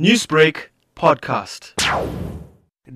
Newsbreak podcast.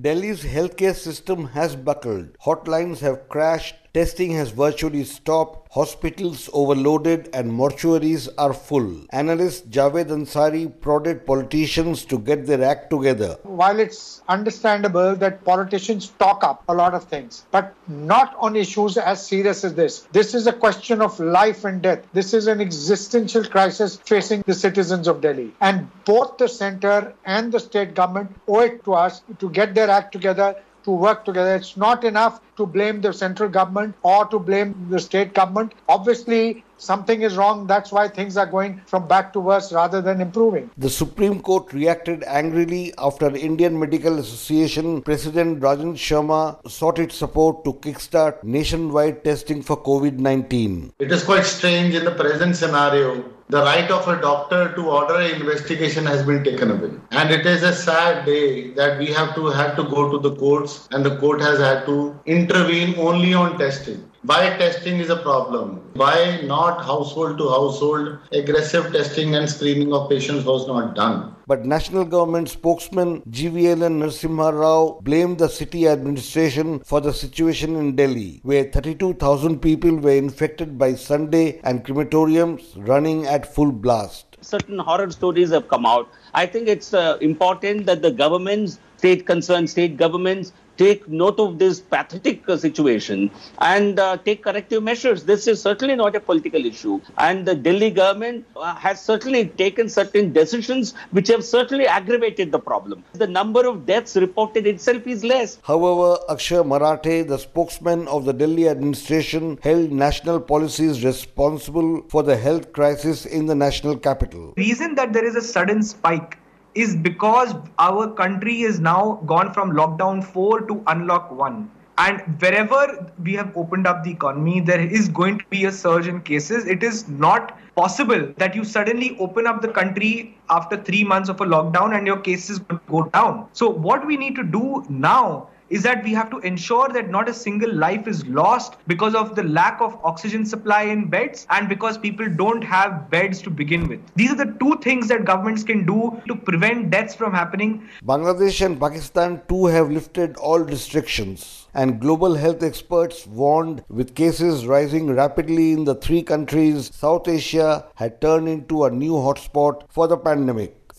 Delhi's healthcare system has buckled. Hotlines have crashed, testing has virtually stopped, hospitals overloaded, and mortuaries are full. Analyst Javed Ansari prodded politicians to get their act together. While it's understandable that politicians talk up a lot of things, but not on issues as serious as this. This is a question of life and death. This is an existential crisis facing the citizens of Delhi. And both the center and the state government owe it to us to get their act together to work together. It's not enough to blame the central government or to blame the state government. Obviously, something is wrong. That's why things are going from bad to worse rather than improving. The Supreme Court reacted angrily after Indian Medical Association President Rajan Sharma sought its support to kickstart nationwide testing for COVID 19. It is quite strange in the present scenario. The right of a doctor to order an investigation has been taken away. And it is a sad day that we have to have to go to the courts and the court has had to intervene only on testing. Why testing is a problem? Why not household to household aggressive testing and screening of patients was not done? But National Government spokesman GVLN Narasimha Rao blamed the city administration for the situation in Delhi, where 32,000 people were infected by Sunday and crematoriums running at full blast. Certain horror stories have come out. I think it's uh, important that the governments, state concerned state governments, take note of this pathetic uh, situation and uh, take corrective measures. This is certainly not a political issue. And the Delhi government uh, has certainly taken certain decisions which have certainly aggravated the problem. The number of deaths reported itself is less. However, Akshay Marathe, the spokesman of the Delhi administration, held national policies responsible for the health crisis in the national capital. The Reason that there is a sudden spike is because our country is now gone from lockdown 4 to unlock 1 and wherever we have opened up the economy there is going to be a surge in cases. It is not possible that you suddenly open up the country after 3 months of a lockdown and your cases go down so what we need to do now is that we have to ensure that not a single life is lost because of the lack of oxygen supply in beds and because people don't have beds to begin with. These are the two things that governments can do to prevent deaths from happening. Bangladesh and Pakistan too have lifted all restrictions. And global health experts warned with cases rising rapidly in the three countries, South Asia had turned into a new hotspot for the pandemic.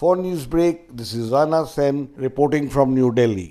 For Newsbreak, this is Rana Senn reporting from New Delhi.